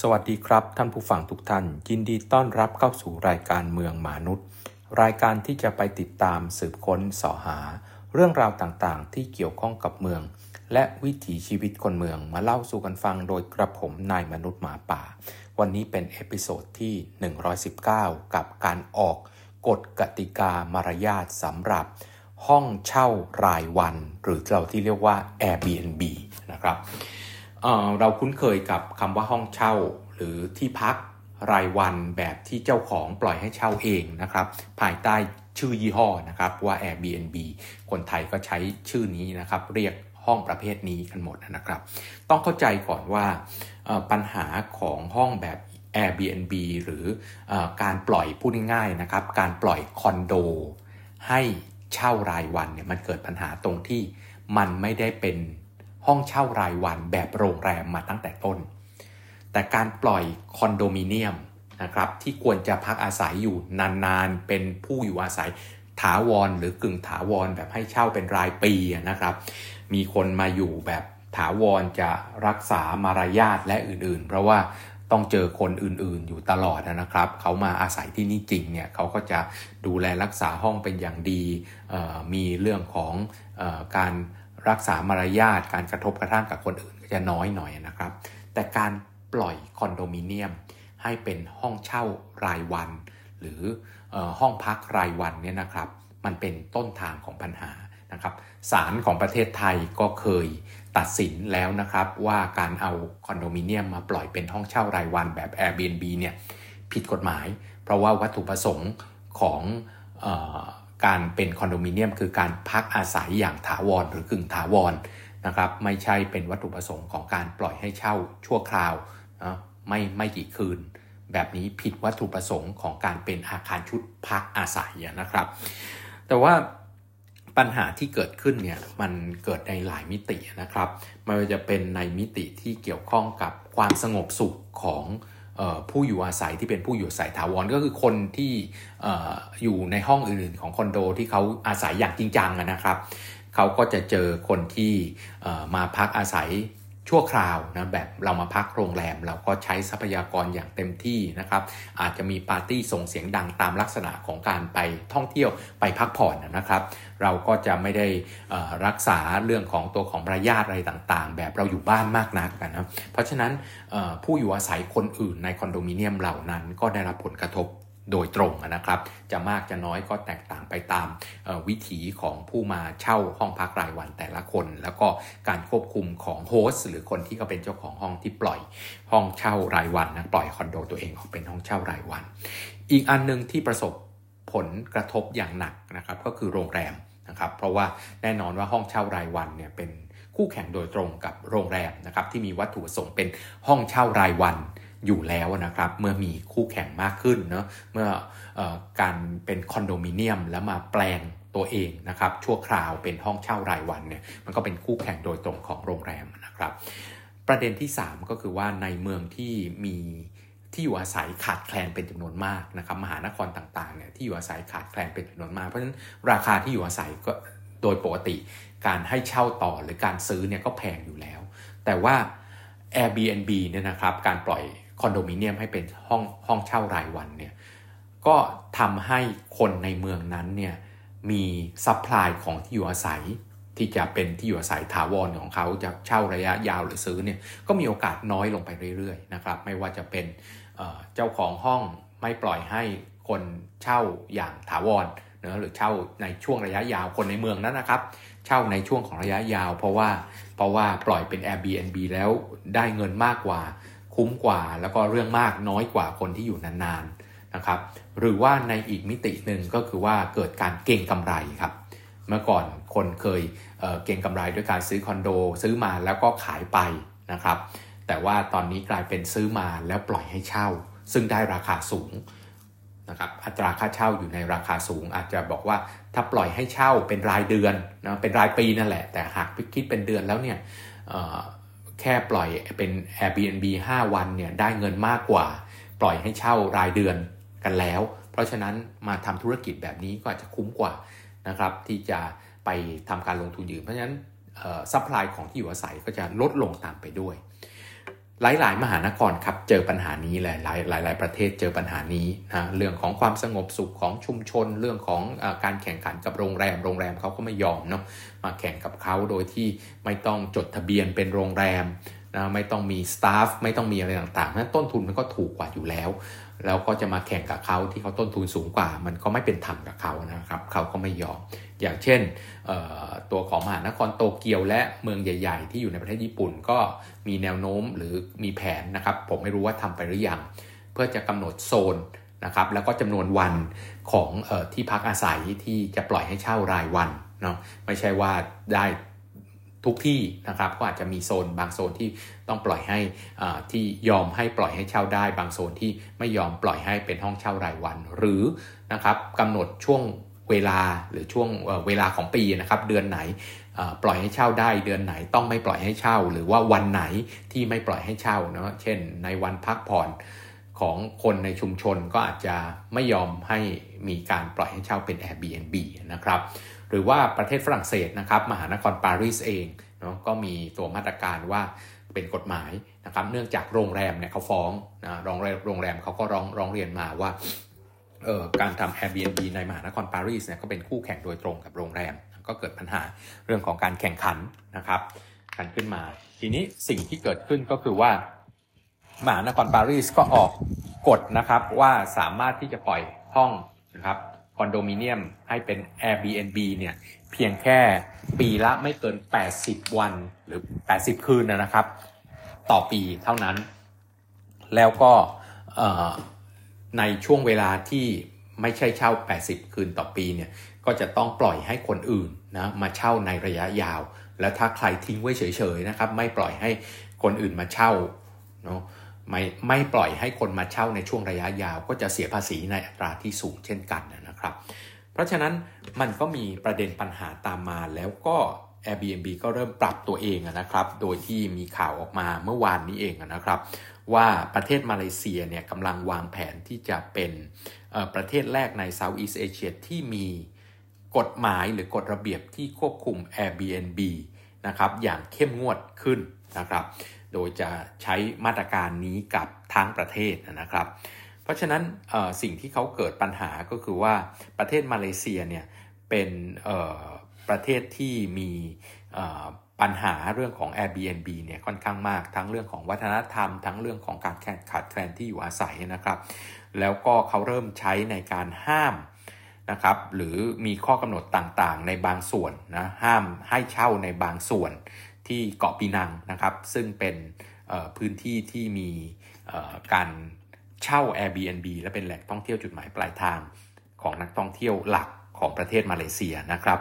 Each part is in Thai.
สวัสดีครับ ท่านผู้ฟังทุกท่าน ยินดีต้อนรับเข้าสู่รายการเมืองหมานุด รายการที่จะไปติดตามสืบค้นเสาะหา เรื่องราวต่างๆ ที่เกี่ยวข้องกับเมือง และวิถีชีวิตคนเมืองมาเล่าสู่กันฟังโดยกระผมนายมนุษย์หมาป่า วันนี้เป็น episode ที่ 119 กับการออกกฎกติกามารยาทสำหรับห้องเช่ารายวัน หรือเราที่เรียกว่า Airbnb นะครับ เราคุ้นเคยกับคำว่าห้องเช่า หรือที่พักรายวันแบบที่เจ้าของปล่อยให้เช่าเองนะครับ ภายใต้ชื่อยี่ห้อนะครับว่า Airbnb คนไทยก็ใช้ชื่อนี้นะครับ เรียกห้องประเภทนี้กันหมดนะครับ ต้องเข้าใจก่อนว่าปัญหาของห้องแบบ Airbnb หรืออการปล่อยพูดง่ายๆนะครับ การปล่อยคอนโดให้เช่ารายวันเนี่ยมันเกิดปัญหาตรงที่มันไม่ได้เป็น ห้องเช่ารายวันแบบโรงแรมมาตั้งแต่ต้น แต่การปล่อยคอนโดมิเนียมนะครับที่ควรจะพักอาศัยอยู่นานๆ เป็นผู้อยู่อาศัยถาวรหรือกึ่งถาวรแบบให้เช่าเป็นรายปีนะครับ มีคนมาอยู่แบบถาวรจะรักษามารยาทและอื่นๆ เพราะว่าต้องเจอคนอื่นๆ อยู่ตลอดนะครับ เขามาอาศัยที่นี่จริงเนี่ยเขาก็จะดูแลรักษาห้องเป็นอย่างดี มีเรื่องของอการ รักษามารยาทการกระทบกระทั่งกับคนอื่นก็จะน้อยหน่อยนะครับ แต่การปล่อยคอนโดมิเนียม ให้เป็นห้องเช่ารายวัน หรือห้องพักรายวันเนี่ยนะครับ มันเป็นต้นทางของปัญหานะครับศาลของประเทศไทยก็เคยตัดสินแล้วนะครับว่าการเอาคอนโดมิเนียมมาปล่อยเป็นห้องเช่ารายวันแบบ Airbnb เนี่ยผิดกฎหมาย เพราะว่าวัตถุประสงค์ของ การเป็นคอนโดมิเนียมคือการพักอาศัยอย่างถาวรหรือกึ่งถาวรนะครับไม่ใช่เป็นวัตถุประสงค์ของการปล่อยให้เช่าชั่วคราวนะไม่ไม่กี่คืน แบบนี้ผิดวัตถุประสงค์ของการเป็นอาคารชุดพักอาศัยนะครับ แต่ว่าปัญหาที่เกิดขึ้นเนี่ยมันเกิดในหลายมิตินะครับไม่ว่าจะเป็นในมิติที่เกี่ยวข้องกับความสงบสุขของ ผู้อยู่อาศัยที่เป็นผู้อยู่อาศัยถาวรก็คือคนที่อยู่ในห้องอื่นๆของคอนโดที่เขาอาศัยอย่างจริงจังนะครับเขาก็จะเจอคนที่มาพักอาศัยชั่วคราวนะแบบเรามาพักโรงแรม เราก็ใช้ทรัพยากรอย่างเต็มที่นะครับ อาจจะมีปาร์ตี้ส่งเสียงดังตามลักษณะของการไปท่องเที่ยวไปพักผ่อนนะครับ เราก็จะไม่ได้รักษาเรื่องของตัวของมารยาทอะไรต่างๆ แบบเราอยู่บ้านมากนักนะเพราะฉะนั้นผู้อยู่อาศัยคนอื่นในคอนโดมิเนียมเหล่านั้นก็ได้รับผลกระทบโดยตรงนะครับ จะมากจะน้อยก็แตกต่างไปตามวิถีของผู้มาเช่าห้องพักรายวันแต่ละคน แล้วก็การควบคุมของโฮสต์หรือคนที่เขาเป็นเจ้าของห้องที่ปล่อยห้องเช่ารายวันนะปล่อยคอนโดตัวเองออกเป็นห้องเช่ารายวัน อีกอันนึงที่ประสบผลกระทบอย่างหนักนะครับก็คือโรงแรม นะครับเพราะว่าแน่นอนว่าห้องเช่ารายวันเนี่ยเป็นคู่แข่งโดยตรงกับโรงแรมนะครับที่มีวัตถุประสงค์เป็นห้องเช่ารายวันอยู่แล้วนะครับเมื่อมีคู่แข่งมากขึ้นเนาะเมื่ออการเป็นคอนโดมิเนียมแล้วมาแปลงตัวเองนะครับชั่วคราวเป็นห้องเช่ารายวันเนี่ยมันก็เป็นคู่แข่งโดยตรงของโรงแรมนะครับ ประเด็นที่ 3 ก็คือว่าในเมืองที่มี ที่อยู่อาศัยขาดแคลนเป็นจำนวนมากนะครับมหานครต่างๆเนี่ยที่อยู่อาศัยขาดแคลนเป็นจำนวนมากเพราะฉะนั้นราคาที่อยู่อาศัยก็โดยปกติ การให้เช่าต่อหรือการซื้อเนี่ยก็แพงอยู่แล้ว แต่ว่า Airbnb เนี่ยนะครับการปล่อยคอนโดมิเนียมให้เป็นห้องห้องเช่ารายวันเนี่ยก็ทำให้คนในเมืองนั้นเนี่ยมี supply ของที่อยู่อาศัยที่จะเป็นที่อยู่อาศัยถาวรของเขาจะเช่าระยะยาวหรือซื้อเนี่ยก็มีโอกาสน้อยลงไปเรื่อยๆนะครับไม่ว่าจะเป็น เจ้าของห้องไม่ปล่อยให้คนเช่าอย่างถาวรนะหรือเช่าในช่วงระยะยาวคนในเมืองนั้นนะครับ เช่าในช่วงของระยะยาว เพราะว่าเพราะว่าปล่อยเป็น Airbnb แล้วได้เงินมากกว่าคุ้มกว่า แล้วก็เรื่องมากน้อยกว่าคนที่อยู่นานๆนะครับ หรือว่าในอีกมิติหนึ่งก็คือว่าเกิดการเก่งกำไรครับ เมื่อก่อนคนเคยเเก่งกำไรด้วยการซื้อคอนโด ซื้อมาแล้วก็ขายไปนะครับ แต่ว่าตอนนี้กลายเป็นซื้อมาแล้วปล่อยให้เช่า ซึ่งได้ราคาสูงนะครับอัตราค่าเช่าอยู่ในราคาสูง อาจจะบอกว่าถ้าปล่อยให้เช่าเป็นรายเดือนนะเป็นรายปีนั่นแหละ แต่หากคิดเป็นเดือนแล้วเนี่ยแค่ปล่อยเป็น Airbnb 5 วันเนี่ยได้เงินมากกว่า ปล่อยให้เช่ารายเดือนกันแล้ว เพราะฉะนั้นมาทำธุรกิจแบบนี้ก็อาจจะคุ้มกว่านะครับที่จะไปทำการลงทุนยืมเพราะฉะนั้น supply ของที่อยู่อาศัยก็จะลดลงตามไปด้วย หลาย ๆ มหานครครับเจอปัญหานี้หลายหลายหลายประเทศเจอปัญหานี้นะเรื่องของความสงบสุขของชุมชน เรื่องของอการแข่งขันกับโรงแรม โรงแรมเขาก็ไม่ยอมเนาะมาแข่งกับเขาโดยที่ไม่ต้องจดทะเบียนเป็นโรงแรมนะไม่ต้องมี staff ไม่ต้องมีอะไรต่างๆนะต้นทุนมันก็ถูกกว่าอยู่แล้ว แล้วก็จะมาแข่งกับเขาที่เขาต้นทุนสูงกว่า มันก็ไม่เป็นธรรมกับเขานะครับเขาก็ไม่ยอม อย่างเช่นตัวของมหานครโตเกียวและเมืองใหญ่ ๆ ที่อยู่ในประเทศญี่ปุ่นก็มีแนวโน้มหรือมีแผนนะครับ ผมไม่รู้ว่าทำไปหรือยังเพื่อจะกำหนดโซนนะครับแล้วก็จำนวนวันของออที่พักอาศัยที่จะปล่อยให้เช่ารายวันเนาะไม่ใช่ว่าได้ ทุกที่นะครับก็อาจจะมีโซนบางโซนที่ต้องปล่อยให้ที่ยอมให้ปล่อยให้เช่าได้ บางโซนที่ไม่ยอมปล่อยให้เป็นห้องเช่ารายวัน หรือนะครับกำหนดช่วงเวลาหรือช่วงเวลาของปีนะครับเดือนไหนปล่อยให้เช่าได้เดือนไหนต้องไม่ปล่อยให้เช่า หรือว่าวันไหนที่ไม่ปล่อยให้เช่าเนาะเช่น ในวันพักผ่อนของคนในชุมชนก็อาจจะไม่ยอมให้มีการปล่อยให้เช่าเป็น Airbnb นะครับ หรือว่าประเทศฝรั่งเศสนะครับมหานครปารีสเองเนาะก็มีตัวมาตรการว่าเป็นกฎหมายนะครับเนื่องจากโรงแรมเนี่ยเขาฟ้องนะโรงแรมโรงแรมเขาก็ร้องร้องเรียนมาว่าเอ่อการทำ Airbnb ในมหานครปารีสเนี่ยก็เป็นคู่แข่งโดยตรงกับโรงแรม ก็เกิดปัญหาเรื่องของการแข่งขันนะครับกันขึ้นมา ทีนี้สิ่งที่เกิดขึ้นก็คือว่ามหานครปารีสก็ออกกฎนะครับว่าสามารถที่จะปล่อยห้องนะครับ คอนโดมิเนียมให้เป็น Airbnb เนี่ยเพียงแค่ปีละไม่เกิน 80 วันหรือ 80 คืนนะครับ ต่อปีเท่านั้น แล้วก็ในช่วงเวลาที่ไม่ใช่เช่า 80 คืนต่อปีเนี่ยก็จะต้องปล่อยให้คนอื่นนะมาเช่าในระยะยาว แล้วถ้าใครทิ้งไว้เฉยๆนะครับ ไม่ปล่อยให้คนอื่นมาเช่าเนาะ ไม่ไม่ปล่อยให้คนมาเช่าในช่วงระยะยาว ก็จะเสียภาษีในอัตราที่สูงเช่นกันนะครับ เพราะฉะนั้นมันก็มีประเด็นปัญหาตามมาแล้วก็ Airbnb ก็เริ่มปรับตัวเองนะครับ โดยที่มีข่าวออกมาเมื่อวานนี้เองนะครับ ว่าประเทศมาเลเซียเนี่ยกำลังวางแผนที่จะเป็นประเทศแรกใน Southeast Asia ที่มีกฎหมายหรือกฎระเบียบที่ควบคุม Airbnb นะครับอย่างเข้มงวดขึ้นนะครับ โดยจะใช้มาตรการนี้กับทั้งประเทศนะครับ เพราะฉะนั้นสิ่งที่เขาเกิดปัญหาก็คือว่าประเทศมาเลเซียเนี่ยเป็นประเทศที่มีปัญหาเรื่องของ Airbnb เนี่ยค่อนข้างมาก ทั้งเรื่องของวัฒนธรรม ทั้งเรื่องของการขาดแคลนที่อยู่อาศัยนะครับ แล้วก็เขาเริ่มใช้ในการห้ามนะครับหรือมีข้อกำหนดต่างๆ ในบางส่วนนะห้ามให้เช่าในบางส่วน ที่เกาะปีนังนะครับ ซึ่งเป็นพื้นที่ที่มีการเช่า Airbnb และเป็นแหล่งท่องเที่ยวจุดหมายปลายทางของนักท่องเที่ยวหลักของประเทศมาเลเซียนะครับ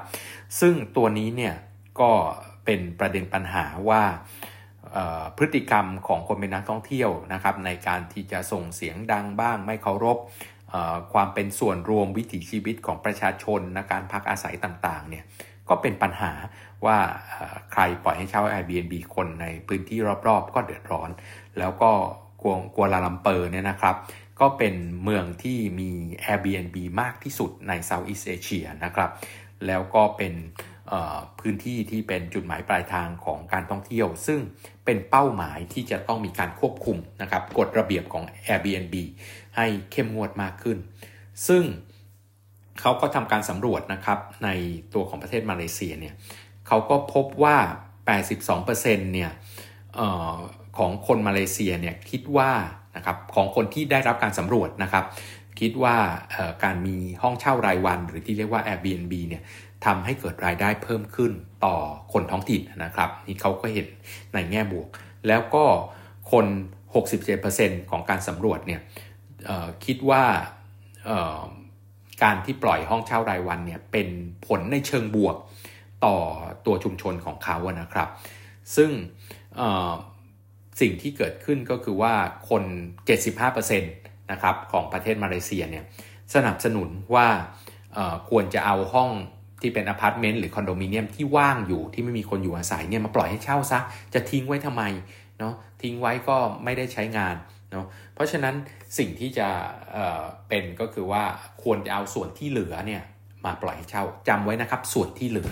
ซึ่งตัวนี้เนี่ยก็เป็นประเด็นปัญหาว่าพฤติกรรมของคนเป็นนักท่องเที่ยวนะครับในการที่จะส่งเสียงดังบ้าง ไม่เคารพความเป็นส่วนรวมวิถีชีวิตของประชาชนนะการพักอาศัยต่างๆเนี่ยก็เป็นปัญหา ว่าใครปล่อยให้เช่า Airbnb คนในพื้นที่รอบๆ ก็เดือดร้อน แล้วก็กัวกัวลาลัมเปอร์เนี่ยนะครับ ก็เป็นเมืองที่มี Airbnb มากที่สุดใน Southeast Asia นะครับ แล้วก็เป็นพื้นที่ที่เป็นจุดหมายปลายทางของการท่องเที่ยว ซึ่งเป็นเป้าหมายที่จะต้องมีการควบคุมนะครับกฎระเบียบของ Airbnb ให้เข้มงวดมากขึ้น ซึ่งเขาก็ทำการสำรวจนะครับในตัวของประเทศมาเลเซียเนี่ย เขาก็พบว่า 82%เนี่ยออของคนมาเลเซียเนี่ยคิดว่านะครับของคนที่ได้รับการสำรวจนะครับ คิดว่าการมีห้องเช่ารายวัน หรือที่เรียกว่า Airbnb เนี่ยทำให้เกิดรายได้เพิ่มขึ้นต่อคนท้องถิ่นนะครับ นี่เขาก็เห็นในแง่บวก แล้วก็คน 67%ของการสำรวจเนี่ยคิดว่าการที่ปล่อยห้องเช่ารายวันเนี่ยเป็นผลในเชิงบวก ต่อตัวชุมชนของเขาอะนะครับ ซึ่งสิ่งที่เกิดขึ้นก็คือว่าคน 75%นะครับของประเทศมาเลเซียเนี่ยสนับสนุนว่าควรจะเอาห้องที่เป็นอพาร์ตเมนต์หรือคอนโดมิเนียมที่ว่างอยู่ที่ไม่มีคนอยู่อาศัยเนี่ยมาปล่อยให้เช่าซะ จะทิ้งไว้ทำไมเนาะทิ้งไว้ก็ไม่ได้ใช้งานเนาะเพราะฉะนั้นสิ่งที่จะเเป็นก็คือว่าควรจะเอาส่วนที่เหลือเนี่ยมาปล่อยให้เช่าจำไว้นะครับส่วนที่เหลือ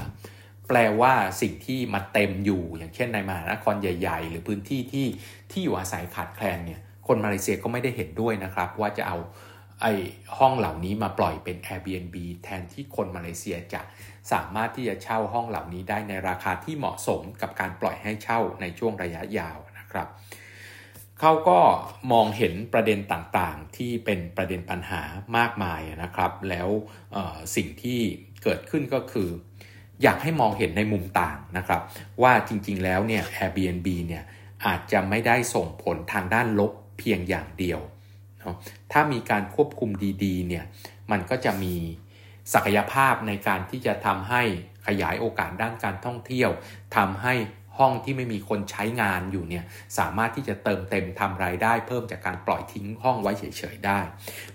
แปลว่าสิ่งที่มาเต็มอยู่ อย่างเช่นในมหานครใหญ่ ๆ หรือพื้นที่ที่ที่อยู่อาศัยขาดแคลนเนี่ยคนมาเลเซียก็ไม่ได้เห็นด้วยนะครับ ว่าจะเอาไอ้ห้องเหล่านี้มาปล่อยเป็น Airbnb แทนที่คนมาเลเซียจะสามารถที่จะเช่าห้องเหล่านี้ได้ในราคาที่เหมาะสมกับการปล่อยให้เช่าในช่วงระยะยาวนะครับเขาก็มองเห็นประเด็นต่างๆ ที่เป็นประเด็นปัญหามากมายนะครับ แล้วสิ่งที่เกิดขึ้นก็คือ อยากให้มองเห็นในมุมต่างนะครับ ว่าจริงๆแล้วเนี่ย Airbnb เนี่ยอาจจะไม่ได้ส่งผลทางด้านลบเพียงอย่างเดียวถ้ามีการควบคุมดีๆเนี่ยมันก็จะมีศักยภาพในการที่จะทำให้ขยายโอกาสด้านการท่องเที่ยวทำให้ ห้องที่ไม่มีคนใช้งานอยู่เนี่ยสามารถที่จะเติมเต็มทำรายได้เพิ่มจากการปล่อยทิ้งห้องไว้เฉยๆได้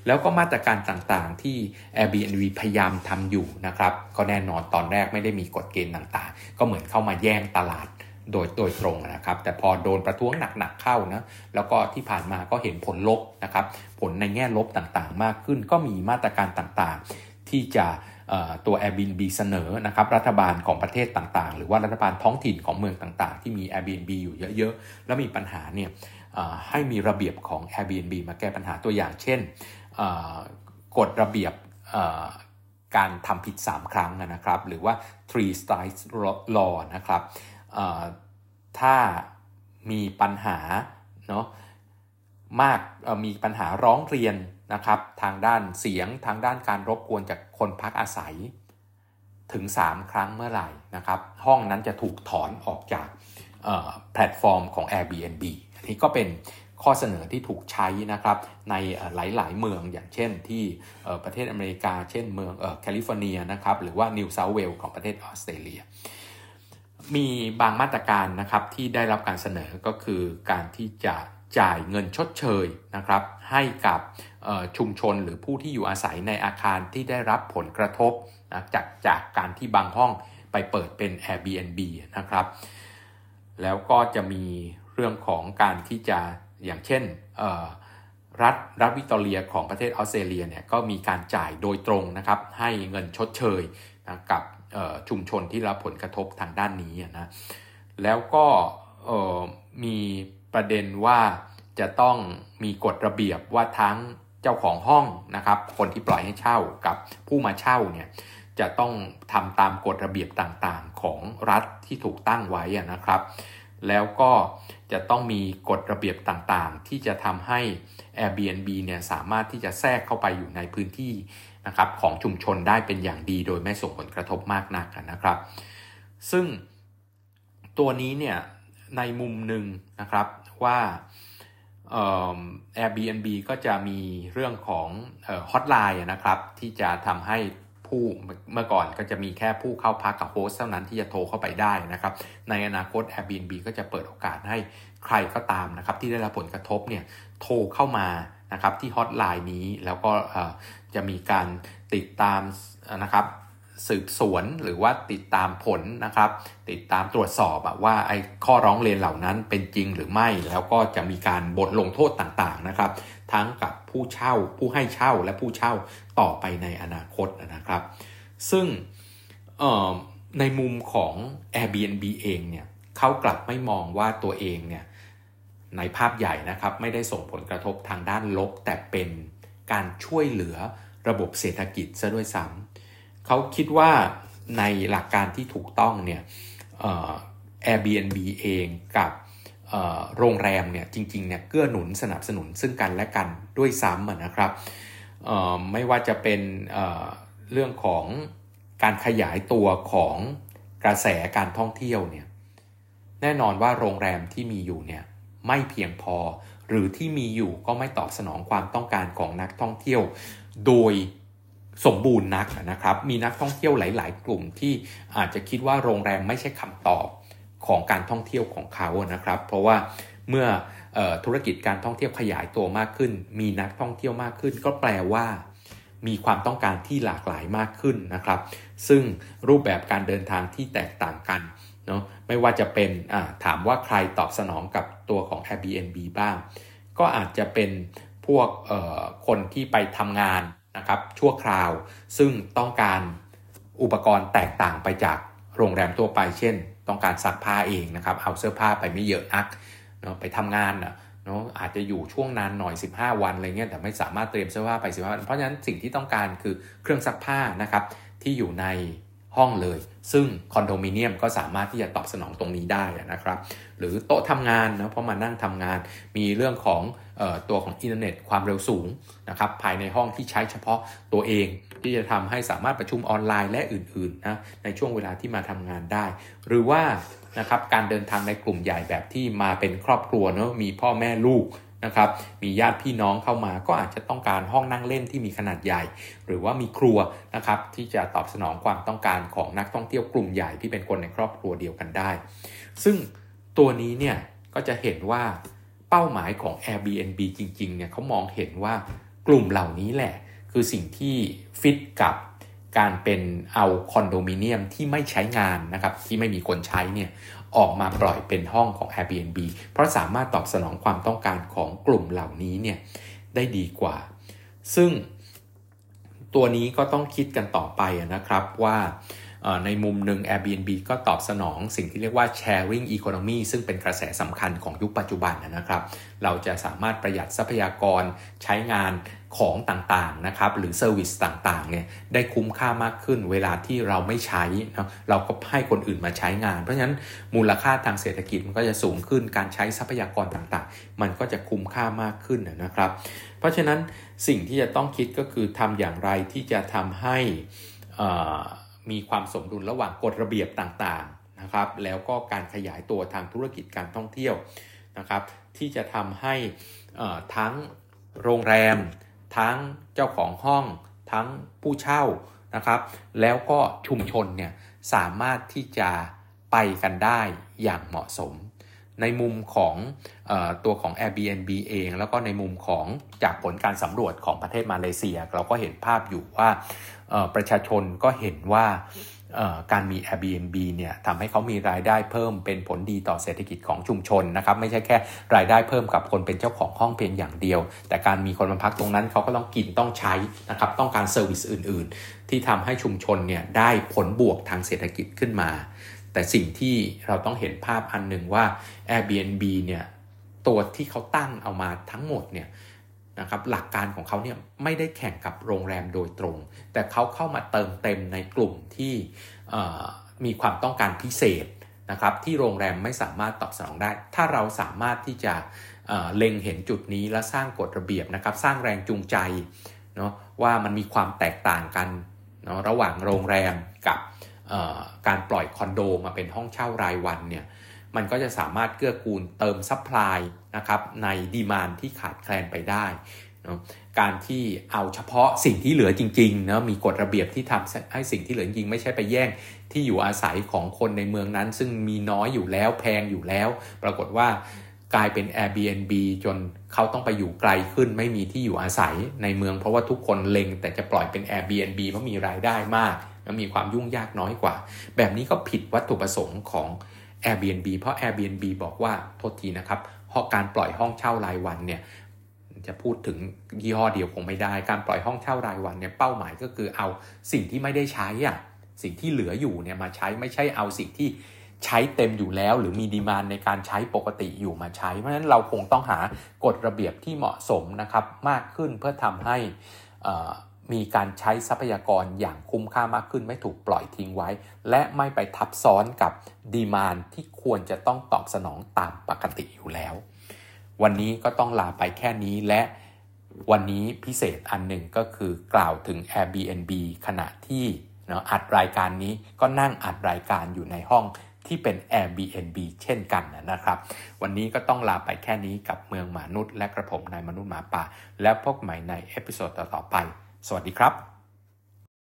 แล้วก็มาตรการต่างๆที่ Airbnb พยายามทำอยู่นะครับ ก็แน่นอนตอนแรกไม่ได้มีกฎเกณฑ์ต่างๆ ก็เหมือนเข้ามาแย่งตลาดโดยโดยตรงนะครับ แต่พอโดนประท้วงหนักๆเข้านะแล้วก็ที่ผ่านมาก็เห็นผลลบนะครับ ผลในแง่ลบต่างๆ มากขึ้นก็มีมาตรการต่างๆ ที่จะ ตัว Airbnb เสนอนะครับรัฐบาลของประเทศต่างๆ หรือว่ารัฐบาลท้องถิ่นของเมืองต่างๆ ที่มี Airbnb อยู่เยอะๆ แล้วมีปัญหาเนี่ยให้มีระเบียบของ Airbnb มาแก้ปัญหาตัวอย่าง เช่นกฎระเบียบการทำผิด 3 ครั้งนะครับ หรือว่า three strikes law นะครับถ้ามีปัญหา มากมีปัญหาร้องเรียนนะครับทางด้านเสียงทางด้านการรบกวนจากคนพักอาศัย ถึง 3 ครั้งเมื่อไหร่นะครับห้องนั้นจะถูกถอนออกจากแพลตฟอร์มของ Airbnb อันนี้ก็เป็นข้อเสนอที่ถูกใช้นะครับในหลาย ๆ เมืองอย่างเช่นที่ประเทศอเมริกา เช่นเมืองแคลิฟอร์เนียนะครับหรือว่านิวเซาท์เวลส์ของประเทศออสเตรเลีย มีบางมาตรการนะครับที่ได้รับการเสนอก็คือการที่จะ จ่ายเงินชดเชยนะครับให้กับชุมชนหรือผู้ที่อยู่อาศัยในอาคารที่ได้รับผลกระทบนะจากจากการที่บางห้องไปเปิดเป็น Airbnb นะครับ แล้วก็จะมีเรื่องของการที่จะอย่างเช่นรัฐรัฐวิกตอเรียของประเทศออสเตรเลียเนี่ยก็มีการจ่ายโดยตรงนะครับให้เงินชดเชยนะกับชุมชนที่รับผลกระทบทางด้านนี้นะแล้วก็มี ประเด็นว่าจะต้องมีกฎระเบียบว่าทั้งเจ้าของห้องนะครับ คนที่ปล่อยให้เช่ากับผู้มาเช่าเนี่ยจะต้องทำตามกฎระเบียบต่างๆ ของรัฐที่ถูกตั้งไว้นะครับ แล้วก็จะต้องมีกฎระเบียบต่างๆ ที่จะทำให้ Airbnb เนี่ยสามารถที่จะแทรกเข้าไปอยู่ในพื้นที่นะครับของชุมชนได้เป็นอย่างดีโดยไม่ส่งผลกระทบมากนักนะครับ ซึ่งตัวนี้เนี่ย ในมุมหนึ่งนะครับว่า Airbnb ก็จะมีเรื่องของฮอตไลน์นะครับที่จะทำให้ผู้เมื่อก่อนก็จะมีแค่ผู้เข้าพักกับโฮสเท่านั้นที่จะโทรเข้าไปได้นะครับ ในอนาคต Airbnb ก็จะเปิดโอกาสให้ใครก็ตามนะครับ ที่ได้รับผลกระทบเนี่ยโทรเข้ามานะครับที่ฮอตไลน์นี้แล้วก็จะมีการติดตามนะครับ สืบสวนหรือว่าติดตามผลนะครับ ติดตามตรวจสอบว่าไอ้ข้อร้องเรียนเหล่านั้นเป็นจริงหรือไม่ แล้วก็จะมีการบทลงโทษต่างๆนะครับ ทั้งกับผู้เช่า ผู้ให้เช่าและผู้เช่าต่อไปในอนาคตนะครับ ซึ่งในมุมของ Airbnb เองเนี่ยเขากลับไม่มองว่าตัวเองเนี่ยในภาพใหญ่นะครับไม่ได้ส่งผลกระทบทางด้านลบ แต่เป็นการช่วยเหลือระบบเศรษฐกิจซะด้วยซ้ำ เขาคิดว่าในหลักการที่ถูกต้องเนี่ย Airbnb เองกับโรงแรมเนี่ยจริงๆเนี่ยเกื้อหนุนสนับสนุนซึ่งกันและกันด้วยซ้ำนะครับไม่ว่าจะเป็นเรื่องของการขยายตัวของกระแสการท่องเที่ยวเนี่ยแน่นอนว่าโรงแรมที่มีอยู่เนี่ยไม่เพียงพอหรือที่มีอยู่ก็ไม่ตอบสนองความต้องการของนักท่องเที่ยว โดย สมบูรณ์นักนะครับ มีนักท่องเที่ยวหลาย ๆ กลุ่มที่อาจจะคิดว่าโรงแรมไม่ใช่คำตอบของการท่องเที่ยวของเขานะครับ เพราะว่าเมื่ออธุรกิจการท่องเที่ยวขยายตัวมากขึ้น มีนักท่องเที่ยวมากขึ้น ก็แปลว่า มีความต้องการที่หลากหลายมากขึ้นนะครับ ซึ่งรูปแบบการเดินทางที่แตกต่างกันเนาะไม่ว่าจะเป็นถามว่าใครตอบสนองกับตัวของ Airbnb บ้าง ก็อาจจะเป็นพวกคนที่ไปทำงาน นะครับชั่วคราว ซึ่งต้องการอุปกรณ์แตกต่างไปจากโรงแรมทั่วไป เช่น ต้องการซักผ้าเองนะครับ เอาเสื้อผ้าไปไม่เยอะนักเนาะไปทำงานนะเนาะอาจจะอยู่ช่วงนานหน่อย 15 วันอะไรเงี้ยแต่ไม่สามารถเตรียมเสื้อผ้าไป15วันเพราะฉะนั้นสิ่งที่ต้องการคือเครื่องซักผ้านะครับที่อยู่ใน ห้องเลย ซึ่งคอนโดมิเนียมก็สามารถที่จะตอบสนองตรงนี้ได้นะครับ หรือโต๊ะทำงานนะเพราะมานั่งทำงาน มีเรื่องของออตัวของอินเทอร์เน็ตความเร็วสูงนะครับภายในห้องที่ใช้เฉพาะตัวเอง ที่จะทำให้สามารถประชุมออนไลน์และอื่นๆนะในช่วงเวลาที่มาทำงานได้ หรือว่านะครับการเดินทางในกลุ่มใหญ่แบบที่มาเป็นครอบครัวเนาะมีพ่อแม่ลูก นะครับมีญาติพี่น้องเข้ามาก็อาจจะต้องการห้องนั่งเล่นที่มีขนาดใหญ่ หรือว่ามีครัวนะครับที่จะตอบสนองความต้องการของนักท่องเที่ยวกลุ่มใหญ่ที่เป็นคนในครอบครัวเดียวกันได้ ซึ่งตัวนี้เนี่ยก็จะเห็นว่าเป้าหมายของ Airbnb จริงๆเนี่ยเขามองเห็นว่ากลุ่มเหล่านี้แหละ คือสิ่งที่ฟิตกับการเป็นเอาคอนโดมิเนียมที่ไม่ใช้งานนะครับที่ไม่มีคนใช้เนี่ย ออกมาปล่อยเป็นห้องของ Airbnb เพราะสามารถตอบสนองความต้องการของกลุ่มเหล่านี้เนี่ยได้ดีกว่า ซึ่งตัวนี้ก็ต้องคิดกันต่อไปนะครับว่าในมุมหนึ่ง Airbnb ก็ตอบสนองสิ่งที่เรียกว่า sharing economy ซึ่งเป็นกระแสสำคัญของยุคปัจจุบันนะครับ เราจะสามารถประหยัดทรัพยากรใช้งาน ของต่างๆนะครับหรือ service ต่างๆเนี่ยได้คุ้มค่ามากขึ้นเวลาที่เราไม่ใช้นะเราก็ให้คนอื่นมาใช้งาน เพราะฉะนั้นมูลค่าทางเศรษฐกิจมันก็จะสูงขึ้นการใช้ทรัพยากรต่างๆ มันก็จะคุ้มค่ามากขึ้นนะครับ เพราะฉะนั้นสิ่งที่จะต้องคิดก็คือทำอย่างไรที่จะทำให้มีความสมดุลระหว่างกฎระเบียบต่างๆนะครับแล้วก็การขยายตัวทางธุรกิจการท่องเที่ยวนะครับที่จะทำให้ทั้งโรงแรม ทั้งเจ้าของห้องทั้งผู้เช่านะครับ แล้วก็ชุมชนเนี่ยสามารถที่จะไปกันได้อย่างเหมาะสม ในมุมของอตัวของ Airbnb เอง แล้วก็ในมุมของจากผลการสำรวจของประเทศมาเลเซีย เราก็เห็นภาพอยู่ว่าประชาชนก็เห็นว่า การมี Airbnb เนี่ยทำให้เขามีรายได้เพิ่มเป็นผลดีต่อเศรษฐกิจของชุมชนนะครับไม่ใช่แค่รายได้เพิ่มกับคนเป็นเจ้าของห้องเพียงอย่างเดียว แต่การมีคนมาพักตรงนั้นเขาก็ต้องกินต้องใช้นะครับต้องการเซอร์วิสอื่น ๆ ที่ทำให้ชุมชนเนี่ยได้ผลบวกทางเศรษฐกิจขึ้นมา แต่สิ่งที่เราต้องเห็นภาพอันหนึ่งว่า Airbnb เนี่ยตัวที่เขาตั้งเอามาทั้งหมดเนี่ย นะครับหลักการของเขาเนี่ยไม่ได้แข่งกับโรงแรมโดยตรง แต่เขาเข้ามาเติมเต็มในกลุ่มที่มีความต้องการพิเศษนะครับที่โรงแรมไม่สามารถตอบสนองได้ ถ้าเราสามารถที่จะเล็งเห็นจุดนี้และสร้างกฎระเบียบนะครับ สร้างแรงจูงใจเนาะว่ามันมีความแตกต่างกันเนาะระหว่างโรงแรมกับการปล่อยคอนโดมาเป็นห้องเช่ารายวันเนี่ย มันก็จะสามารถเกื้อกูลเติม supply นะครับใน demand ที่ขาดแคลนไปได้นะการที่เอาเฉพาะสิ่งที่เหลือจริงๆนะมีกฎระเบียบที่ทำให้สิ่งที่เหลือจริงไม่ใช่ไปแย่งที่อยู่อาศัยของคนในเมืองนั้น ซึ่งมีน้อยอยู่แล้วแพงอยู่แล้ว ปรากฏว่ากลายเป็น Airbnb จนเขาต้องไปอยู่ไกลขึ้น ไม่มีที่อยู่อาศัยในเมืองเพราะว่าทุกคนเล็ง แต่จะปล่อยเป็น Airbnb เพราะมีรายได้มากและมีความยุ่งยากน้อยกว่า แบบนี้ก็ผิดวัตถุประสงค์ของ Airbnb เพราะ Airbnb บอกว่าโทษทีนะครับห้อการปล่อยห้องเช่ารายวันเนี่ยจะพูดถึงยี่ห้อเดียวคงไม่ได้ การปล่อยห้องเช่ารายวันเนี่ยเป้าหมายก็คือเอาสิ่งที่ไม่ได้ใช้อะสิ่งที่เหลืออยู่เนี่ยมาใช้ไม่ใช่เอาสิ่งที่ใช้เต็มอยู่แล้ว หรือมีดีมานในการใช้ปกติอยู่มาใช้ เพราะฉะนั้นเราคงต้องหากฎระเบียบที่เหมาะสมนะครับมากขึ้นเพื่อทำให้ มีการใช้ทรัพยากรอย่างคุ้มค่ามากขึ้นไม่ถูกปล่อยทิ้งไว้ และไม่ไปทับซ้อนกับดีมานที่ควรจะต้องตอบสนองตามปกติอยู่แล้ว วันนี้ก็ต้องลาไปแค่นี้และวันนี้พิเศษอันหนึ่งก็คือกล่าวถึง Airbnb ขณะที่เนาะอัดรายการนี้ก็นั่งอัดรายการอยู่ในห้องที่เป็น Airbnb เช่นกันนะครับ วันนี้ก็ต้องลาไปแค่นี้กับเมืองมนุษย์และกระผมนายมนุษย์หมาป่า แล้วพบใหม่ในเอพิโซดต่อๆไป สวัสดีครับ